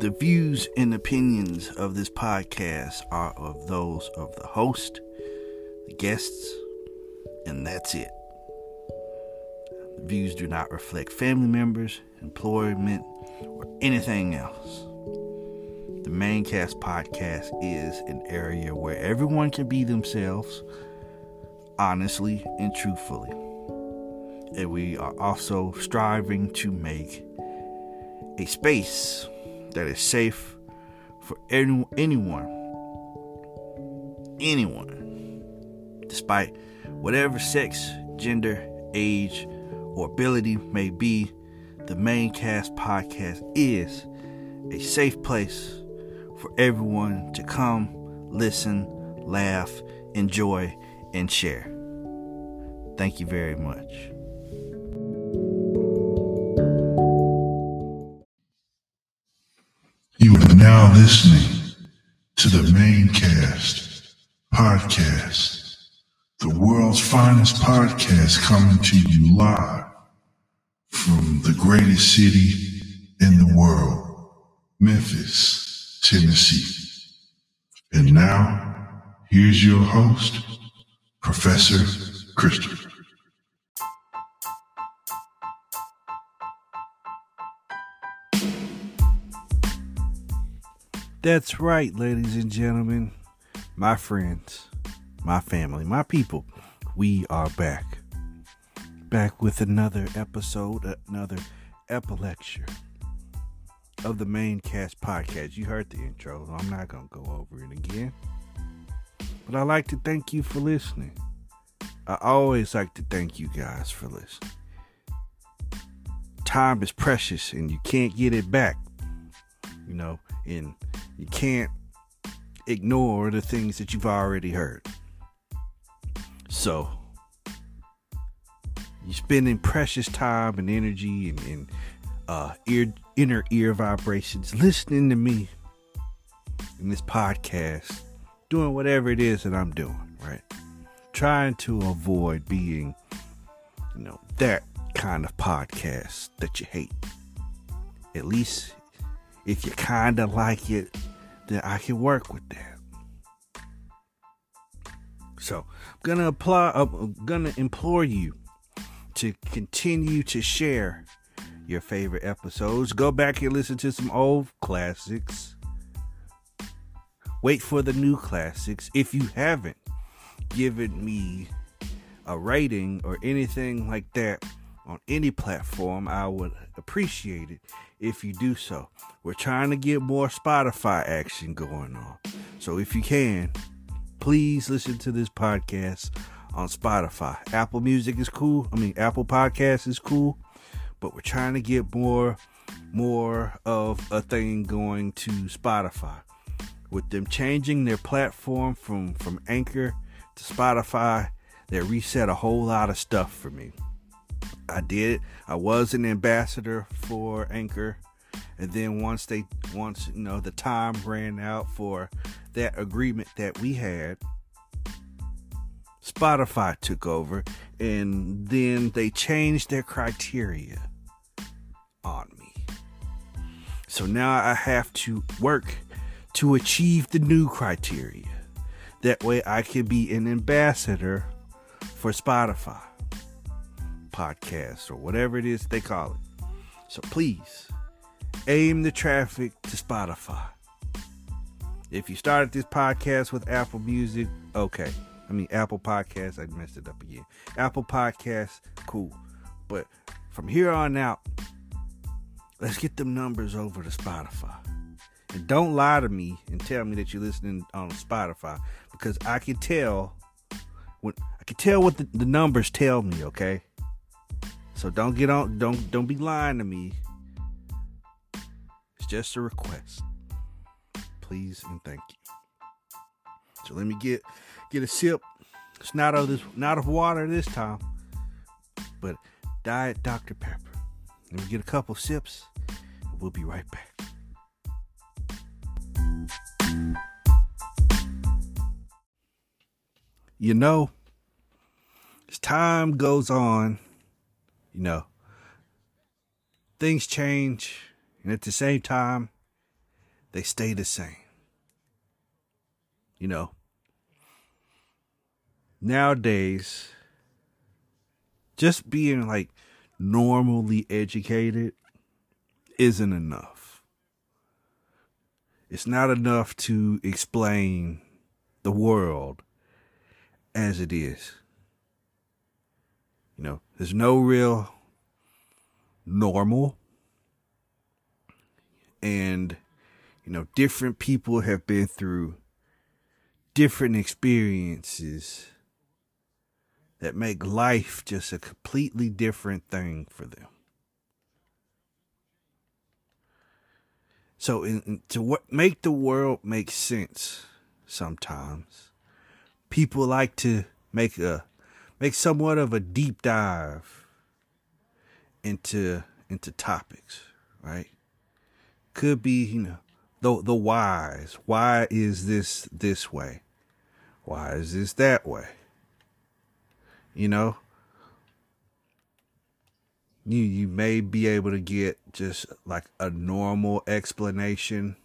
The views and opinions of this podcast are of those of the host, the guests, and that's it. The views do not reflect family members, employment, or anything else. The Manecast podcast is an area where everyone can be themselves honestly and truthfully. And we are also striving to make a space that is safe for any, anyone, anyone, despite whatever sex, gender, age, or ability may be. The Mane Cast podcast is a safe place for everyone to come, listen, laugh, enjoy, and share. Thank you very much. Listening to the Mane Cast podcast, the world's finest podcast coming to you live from the greatest city in the world, Memphis, Tennessee. And now, here's your host, Professor Christopher. That's right, ladies and gentlemen, my friends, my family, my people. We are back. Back with another episode, another epilecture of the Mane Cast podcast. You heard the intro, so I'm not going to go over it again. But I like to thank you for listening. I always like to thank you guys for listening. Time is precious and you can't get it back. You know, and you can't ignore the things that you've already heard. So, you're spending precious time and energy and, and uh, ear, inner ear vibrations listening to me in this podcast, doing whatever it is that I'm doing, right? Trying to avoid being, you know, that kind of podcast that you hate. At least if you kind of like it, then I can work with that. So, I'm gonna apply. Uh, I'm gonna implore you to continue to share your favorite episodes. Go back and listen to some old classics. Wait for the new classics. If you haven't given me a rating or anything like that on any platform, I would appreciate it if you do so. We're trying to get more Spotify action going on. So if you can, please listen to this podcast on Spotify. Apple Music is cool. I mean, Apple Podcast is cool, but we're trying to get more more of a thing going to Spotify. With them changing their platform from from Anchor to Spotify, they reset a whole lot of stuff for me. I did. I was an ambassador for Anchor, and then once they once you know the time ran out for that agreement that we had, Spotify took over, and then they changed their criteria on me. So now I have to work to achieve the new criteria. That way I can be an ambassador for Spotify podcast or whatever it is they call it. So please aim the traffic to Spotify. If you started this podcast with Apple Music, okay. I mean Apple Podcasts, I messed it up again. Apple Podcasts, cool. But from here on out, let's get them numbers over to Spotify. And don't lie to me and tell me that you're listening on Spotify because I can tell when I can tell what the, the numbers tell me, okay? So don't get on don't don't be lying to me. It's just a request. Please and thank you. So let me get get a sip. It's not of this not of water this time, but Diet Dr. Pepper. Let me get a couple sips. We'll be right back. You know, as time goes on, you know, things change, and at the same time, they stay the same. You know, nowadays, just being like normally educated isn't enough. It's not enough to explain the world as it is. You know, there's no real normal. And, you know, different people have been through different experiences that make life just a completely different thing for them. So, in, in, to what make the world make sense, sometimes people like to make a make somewhat of a deep dive into into topics, right? Could be, you know, the the whys. Why is this this way? Why is this that way? You know, you you may be able to get just like a normal explanation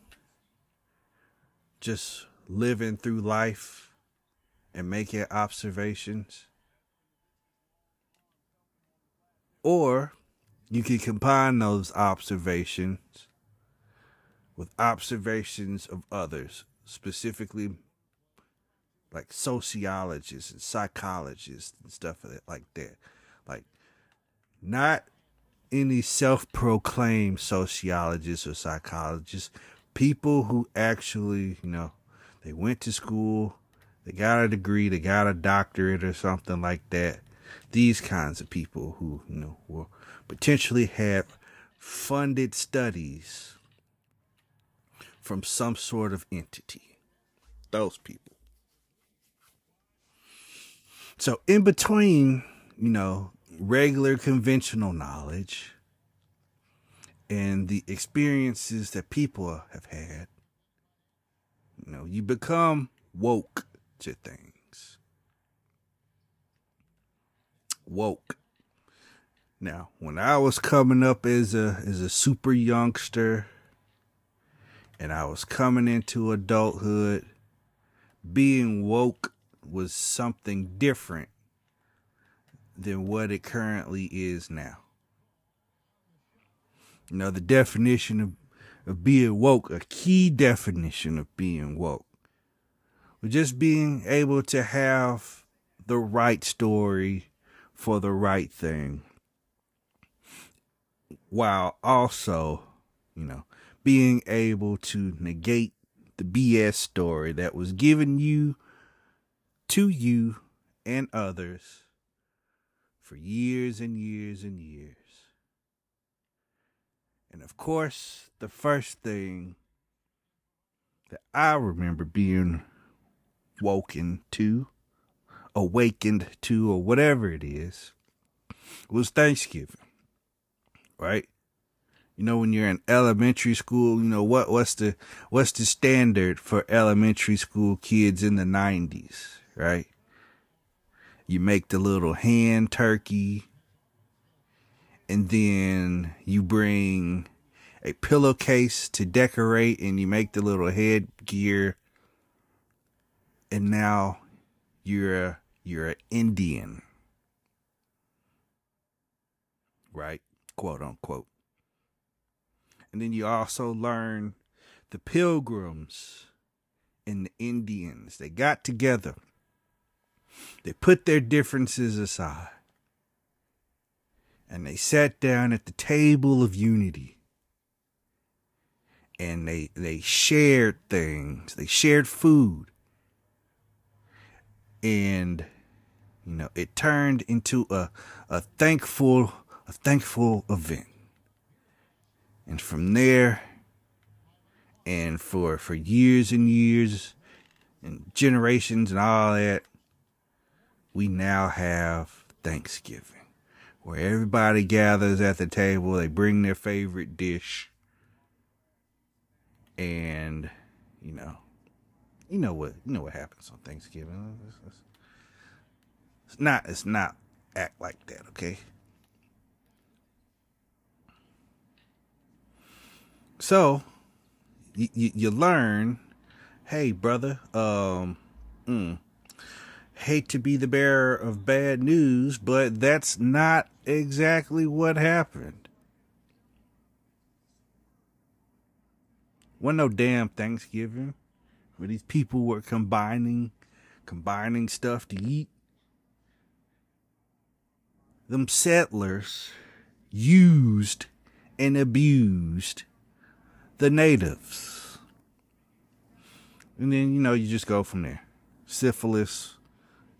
just living through life and making observations or you can combine those observations with observations of others specifically like sociologists and psychologists and stuff like that. Like, not any self proclaimed sociologists or psychologists, people who actually, you know, they went to school, they got a degree, they got a doctorate or something like that. These kinds of people who, you know, will potentially have funded studies from some sort of entity. Those people. So in between, you know, regular conventional knowledge and the experiences that people have had, you know, you become woke to things. Woke. Now, when I was coming up as a as a super youngster and I was coming into adulthood, being woke was something different than what it currently is now. You know, the definition of, of being woke, a key definition of being woke, was just being able to have the right story for the right thing, while also, you know, being able to negate the BS story that was given you to you and others for years and years and years. And of course, the first thing that I remember being woken to, awakened to, or whatever it is, was Thanksgiving. Right? You know, when you're in elementary school, you know what what's the what's the standard for elementary school kids in the nineties, right? You make the little hand turkey, and then you bring a pillowcase to decorate, and you make the little headgear, and now you're you're an Indian, right? Quote unquote. And then you also learn the pilgrims and the Indians. They got together they put their differences aside and they sat down at the table of unity and they they shared things they shared food and you know it turned into a a thankful a thankful event and from there and for for years and years and generations and all that we now have Thanksgiving, where everybody gathers at the table, they bring their favorite dish, and you know, you know what, you know what happens on Thanksgiving. It's not, it's not act like that, okay? So, you, you, you learn, hey brother, um, mm, hate to be the bearer of bad news, but that's not exactly what happened. Wasn't no damn Thanksgiving where these people were combining, combining stuff to eat. Them settlers used and abused the natives. And then, you know, you just go from there. Syphilis,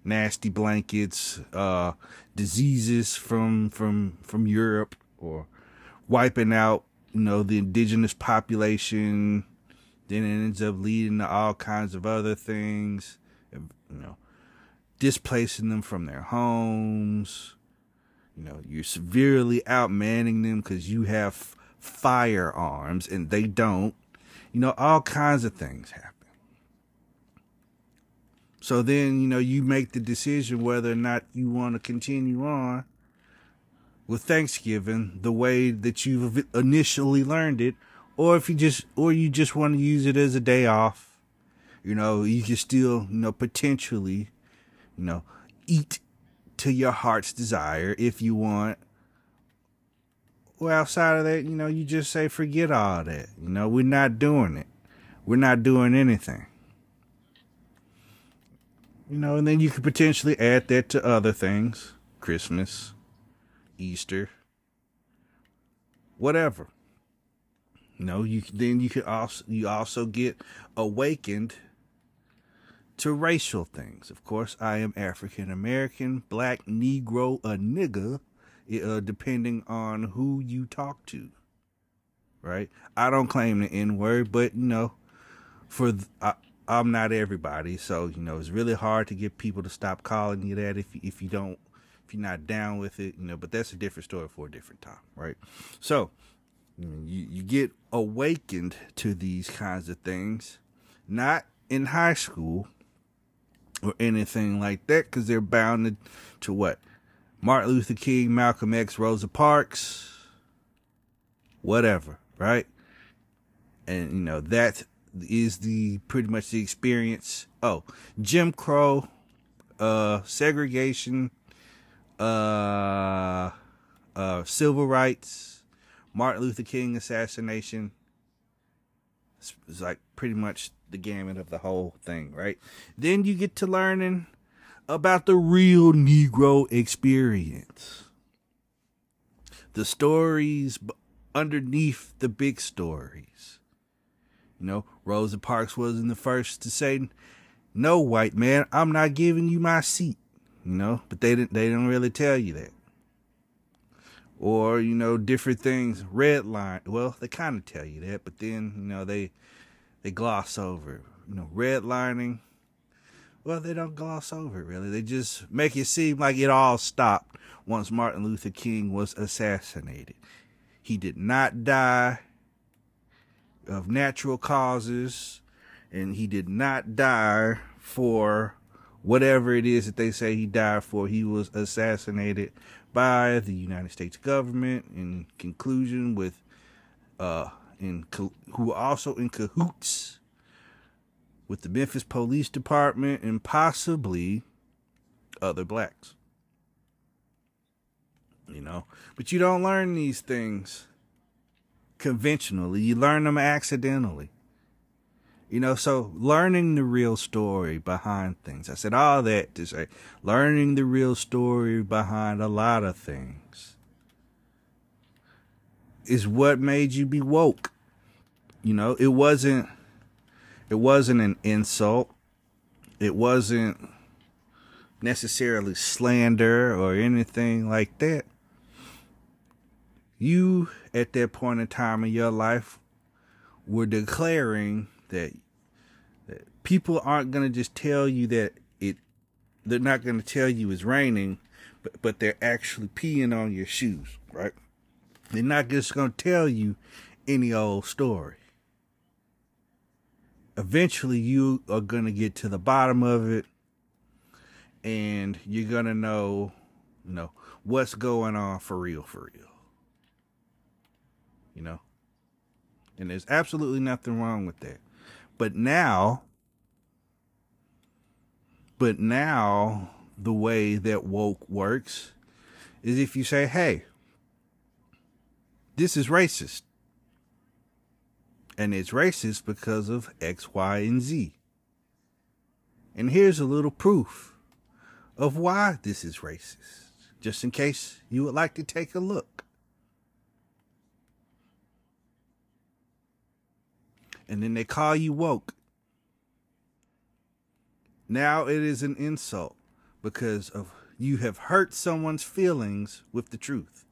nasty blankets, uh, diseases from, from, from Europe or wiping out, you know, the indigenous population. Then it ends up leading to all kinds of other things, you know, displacing them from their homes. You know, you're severely outmanning them because you have firearms and they don't. You know, all kinds of things happen. So then, you know, you make the decision whether or not you want to continue on with Thanksgiving the way that you've initially learned it, or if you just, or you just want to use it as a day off. You know, you can still, you know, potentially, you know, eat to your heart's desire if you want. Well, outside of that, you know, you just say, forget all that. You know, we're not doing it. We're not doing anything. You know, and then you could potentially add that to other things Christmas, Easter, whatever. You know, you then you could also you also get awakened to racial things. Of course, I am African American, black, Negro, a nigga, uh, depending on who you talk to. Right? I don't claim the N word, but you know, for th- I, I'm not everybody, so you know it's really hard to get people to stop calling you that if if you don't if you're not down with it, you know. But that's a different story for a different time, right? So you you get awakened to these kinds of things, not in high school or anything like that, because they're bound to what Martin Luther King, Malcolm X, Rosa Parks, whatever, right? And you know that is the pretty much the experience. Oh, Jim Crow, uh, segregation, uh, uh, civil rights, Martin Luther King assassination. It's, it's like pretty much the gamut of the whole thing, right? Then you get to learning about the real Negro experience. The stories underneath the big stories. You know, Rosa Parks wasn't the first to say, "No, white man, I'm not giving you my seat." You know, but they didn't. They didn't really tell you that. Or you know, different things. Red line. Well, they kind of tell you that, but then you know they they gloss over. You know, redlining. Well, they don't gloss over it really. They just make it seem like it all stopped once Martin Luther King was assassinated. He did not die of natural causes, and he did not die for whatever it is that they say he died for. He was assassinated by the United States government in conclusion with, uh, in who were also in cahoots with the Memphis Police Department and possibly other blacks. You know, but you don't learn these things conventionally. You learn them accidentally. You know, so learning the real story behind things. I said all that to say learning the real story behind a lot of things is what made you be woke. You know, it wasn't it wasn't an insult. It wasn't necessarily slander or anything like that you at that point in time in your life were declaring that, that people aren't going to just tell you that it they're not going to tell you it's raining but, but they're actually peeing on your shoes right they're not just going to tell you any old story. Eventually you are going to get to the bottom of it and you're going to know you know what's going on for real for real. You know? And there's absolutely nothing wrong with that. But now, but now the way that woke works is if you say, hey, this is racist. And it's racist because of X, Y, and Z. And here's a little proof of why this is racist, just in case you would like to take a look. And then they call you woke. Now it is an insult because of you have hurt someone's feelings with the truth.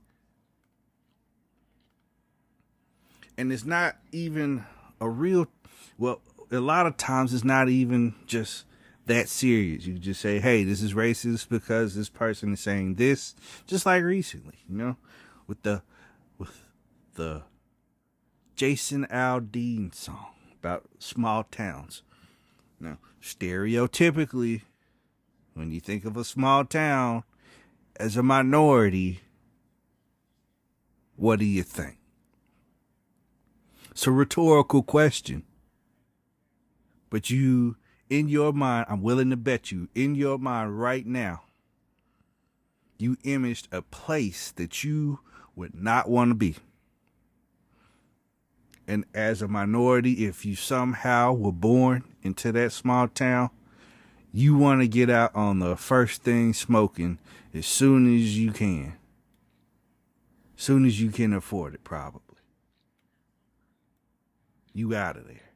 And it's not even a real well, a lot of times it's not even just that serious. You just say, hey, this is racist because this person is saying this. Just like recently, you know, with the with the Jason Aldean song about small towns. Now, stereotypically, when you think of a small town as a minority, what do you think? It's a rhetorical question. But you in your mind, I'm willing to bet you, in your mind right now, you imaged a place that you would not want to be. And as a minority, if you somehow were born into that small town, you want to get out on the first thing smoking as soon as you can. Soon as you can afford it, probably. You out of there.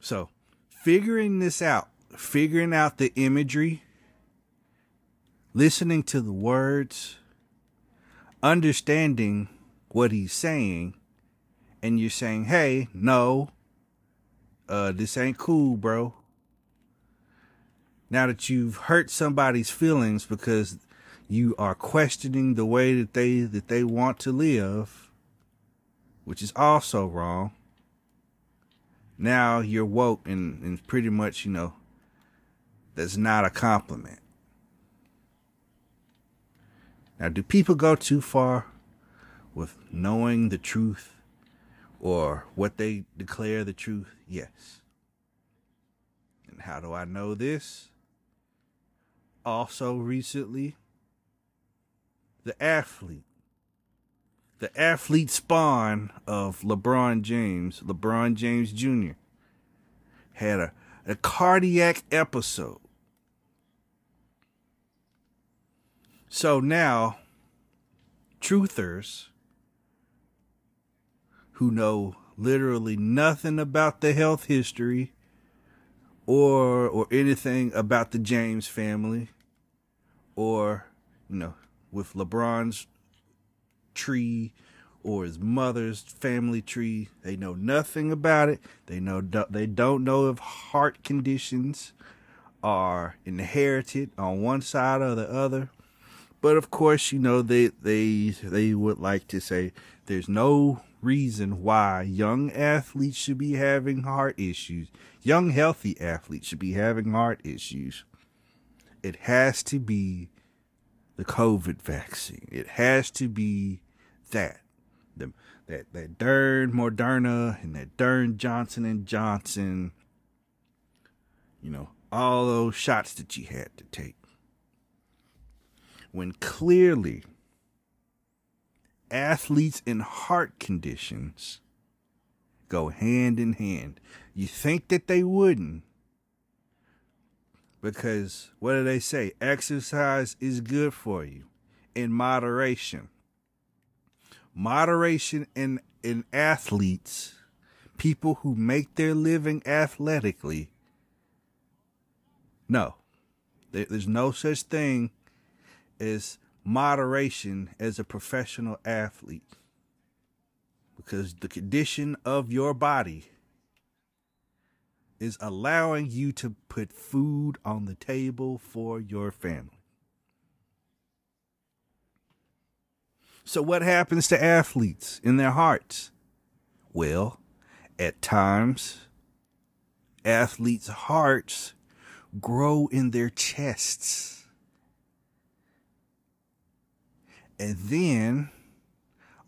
So, figuring this out, figuring out the imagery, listening to the words, understanding what he's saying, and you're saying, hey, no, uh, this ain't cool, bro. Now that you've hurt somebody's feelings because you are questioning the way that they that they want to live, which is also wrong now you're woke and, and pretty much, you know, that's not a compliment. Now, do people go too far with knowing the truth or what they declare the truth? Yes. And how do I know this? Also, recently, the athlete the athlete spawn of LeBron James, LeBron James Jr., had a, a cardiac episode. So now, truthers who know literally nothing about the health history or or anything about the James family or you know with LeBron's tree or his mother's family tree. They know nothing about it. They know they don't know if heart conditions are inherited on one side or the other. But of course, you know they they they would like to say there's no reason why young athletes should be having heart issues. Young healthy athletes should be having heart issues. It has to be the COVID vaccine. It has to be that. The, that that Dern Moderna and that Dern Johnson and Johnson. You know, all those shots that you had to take. When clearly athletes in heart conditions go hand in hand. You think that they wouldn't, because what do they say? Exercise is good for you in moderation. Moderation in, in athletes, people who make their living athletically. No, there's no such thing as moderation as a professional athlete because the condition of your body is allowing you to put food on the table for your family. So, what happens to athletes in their hearts? Well, at times, athletes' hearts grow in their chests. And then,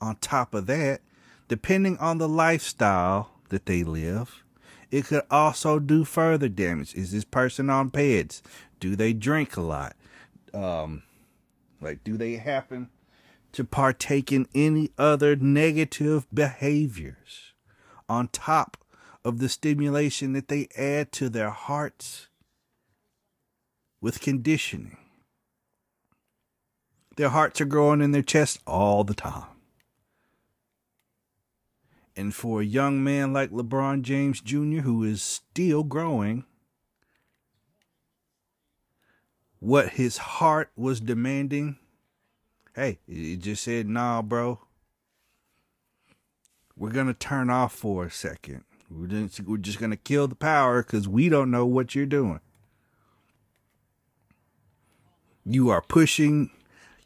on top of that, depending on the lifestyle that they live, it could also do further damage. Is this person on PEDs? Do they drink a lot? Um, like, do they happen to partake in any other negative behaviors on top of the stimulation that they add to their hearts with conditioning? Their hearts are growing in their chest all the time. And for a young man like LeBron James Jr., who is still growing, what his heart was demanding, hey, he just said, nah, bro. We're going to turn off for a second. We're just, going to kill the power because we don't know what you're doing. You are pushing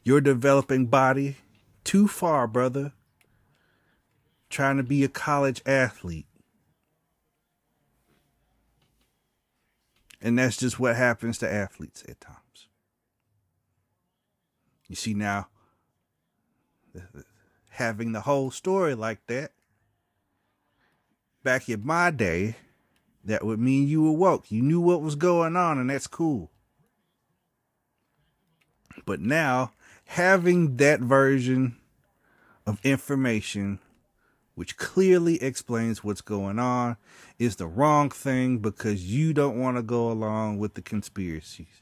your developing body too far, brother. Trying to be a college athlete. And that's just what happens to athletes at times. You see, now, having the whole story like that, back in my day, that would mean you were woke. You knew what was going on, and that's cool. But now, having that version of information which clearly explains what's going on is the wrong thing because you don't want to go along with the conspiracies.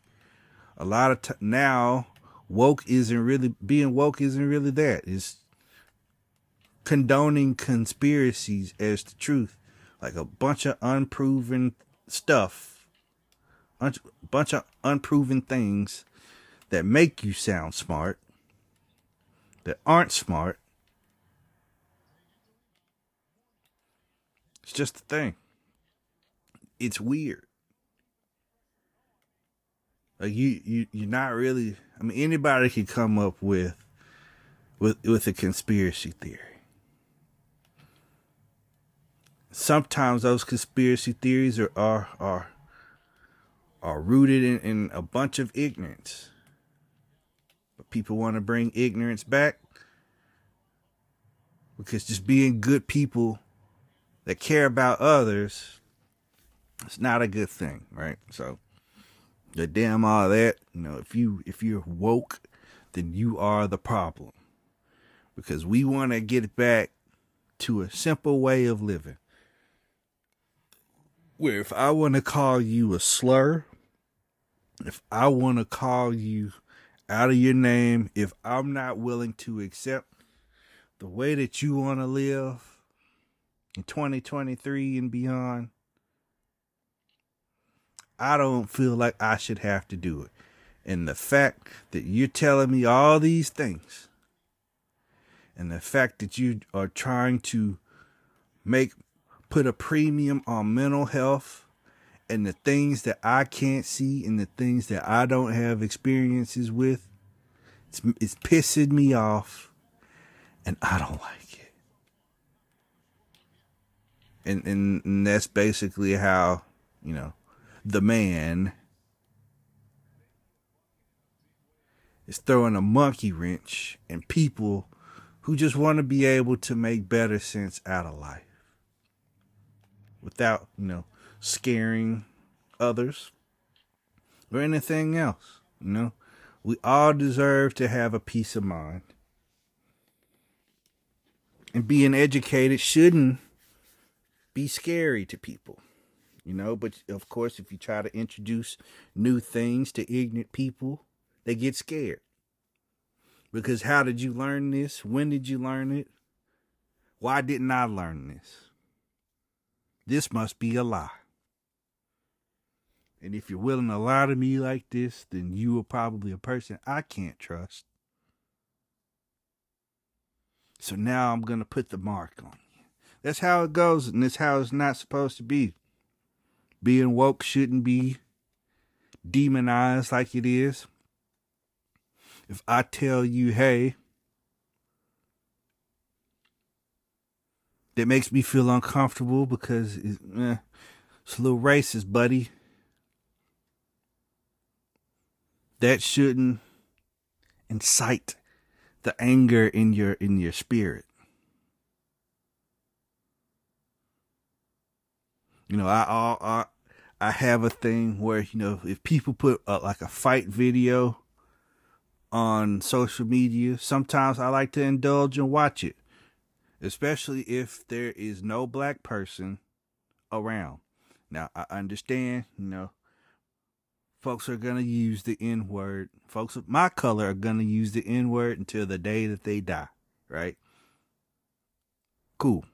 A lot of t- now woke isn't really being woke isn't really that. It's condoning conspiracies as the truth, like a bunch of unproven stuff, a bunch of unproven things that make you sound smart, that aren't smart. It's just a thing. It's weird. Like you, you, you're not really. I mean, anybody could come up with, with, with a conspiracy theory. Sometimes those conspiracy theories are are are, are rooted in, in a bunch of ignorance. But people want to bring ignorance back because just being good people that care about others, it's not a good thing, right? So the damn all that. You know, if you if you're woke, then you are the problem. Because we want to get back to a simple way of living. Where if I want to call you a slur, if I want to call you out of your name, if I'm not willing to accept the way that you want to live in 2023 and beyond, I don't feel like I should have to do it. And the fact that you're telling me all these things, and the fact that you are trying to make put a premium on mental health and the things that I can't see and the things that I don't have experiences with, it's, it's pissing me off, and I don't like it. And, and and that's basically how you know the man is throwing a monkey wrench and people who just want to be able to make better sense out of life without, you know, scaring others or anything else. You know, we all deserve to have a peace of mind. And being educated shouldn't be scary to people you know. But of course, if you try to introduce new things to ignorant people, they get scared. Because how did you learn this? When did you learn it? Why didn't I learn this? This must be a lie. And if you're willing to lie to me like this, then you are probably a person I can't trust. So now I'm going to put the mark on. That's how it goes, and that's how it's not supposed to be being woke shouldn't be demonized like it is. If I tell you, hey, that makes me feel uncomfortable because it's, eh, it's a little racist, buddy. That shouldn't incite the anger in your in your spirit. You know, I I I have a thing where you know if people put uh, like a fight video on social media, sometimes I like to indulge and watch it, especially if there is no black person around. Now I understand, you know, folks are gonna use the N word. Folks of my color are gonna use the N word until the day that they die, right? Cool.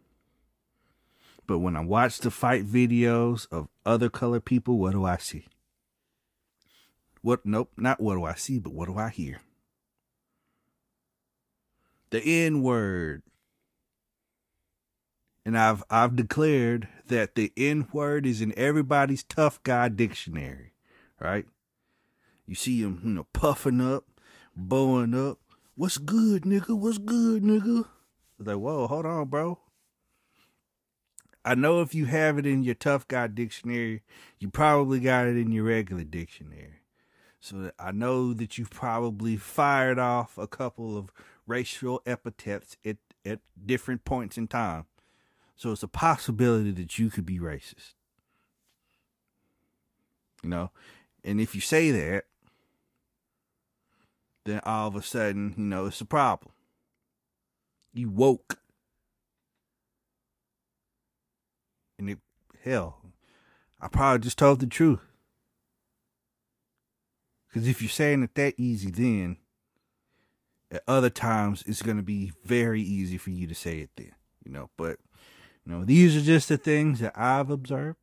But when I watch the fight videos of other colored people, what do I see? What nope, not what do I see, but what do I hear? The N word. And I've I've declared that the N word is in everybody's tough guy dictionary, right? You see him, you know, puffing up, bowing up. What's good, nigga? What's good, nigga? It's like, whoa, hold on, bro. I know if you have it in your tough guy dictionary, you probably got it in your regular dictionary. So I know that you've probably fired off a couple of racial epithets at, at different points in time. So it's a possibility that you could be racist. You know, and if you say that, then all of a sudden, you know, it's a problem. You woke. And it, hell, I probably just told the truth. Because if you're saying it that easy, then at other times it's going to be very easy for you to say it then, you know. But, you know, these are just the things that I've observed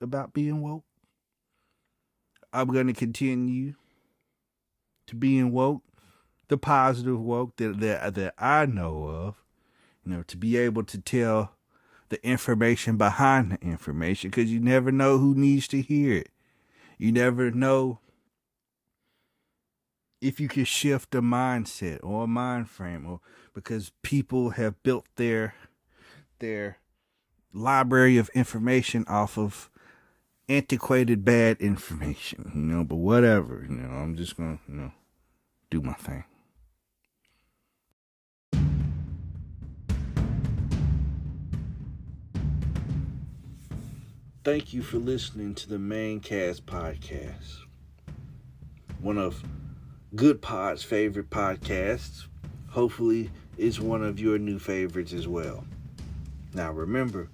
about being woke. I'm going to continue to being woke, the positive woke that, that, that I know of, you know, to be able to tell the information behind the information because you never know who needs to hear it. You never know if you can shift a mindset or a mind frame or because people have built their their library of information off of antiquated bad information, you know, but whatever, you know, I'm just gonna, you know, do my thing. Thank you for listening to the Mane Cast Podcast. One of Goodpods' favorite podcasts. Hopefully, it's one of your new favorites as well. Now, remember,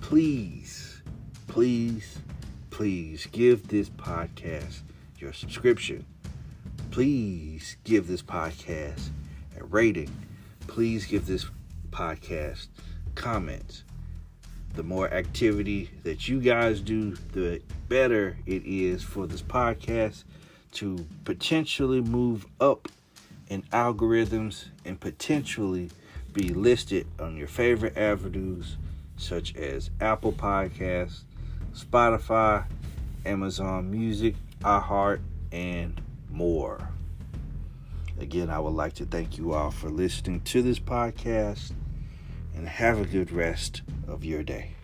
please, please, please give this podcast your subscription. Please give this podcast a rating. Please give this podcast comments the more activity that you guys do, the better it is for this podcast to potentially move up in algorithms and potentially be listed on your favorite avenues such as Apple Podcasts, Spotify, Amazon Music, iHeart, and more. Again, I would like to thank you all for listening to this podcast and have a good rest of your day.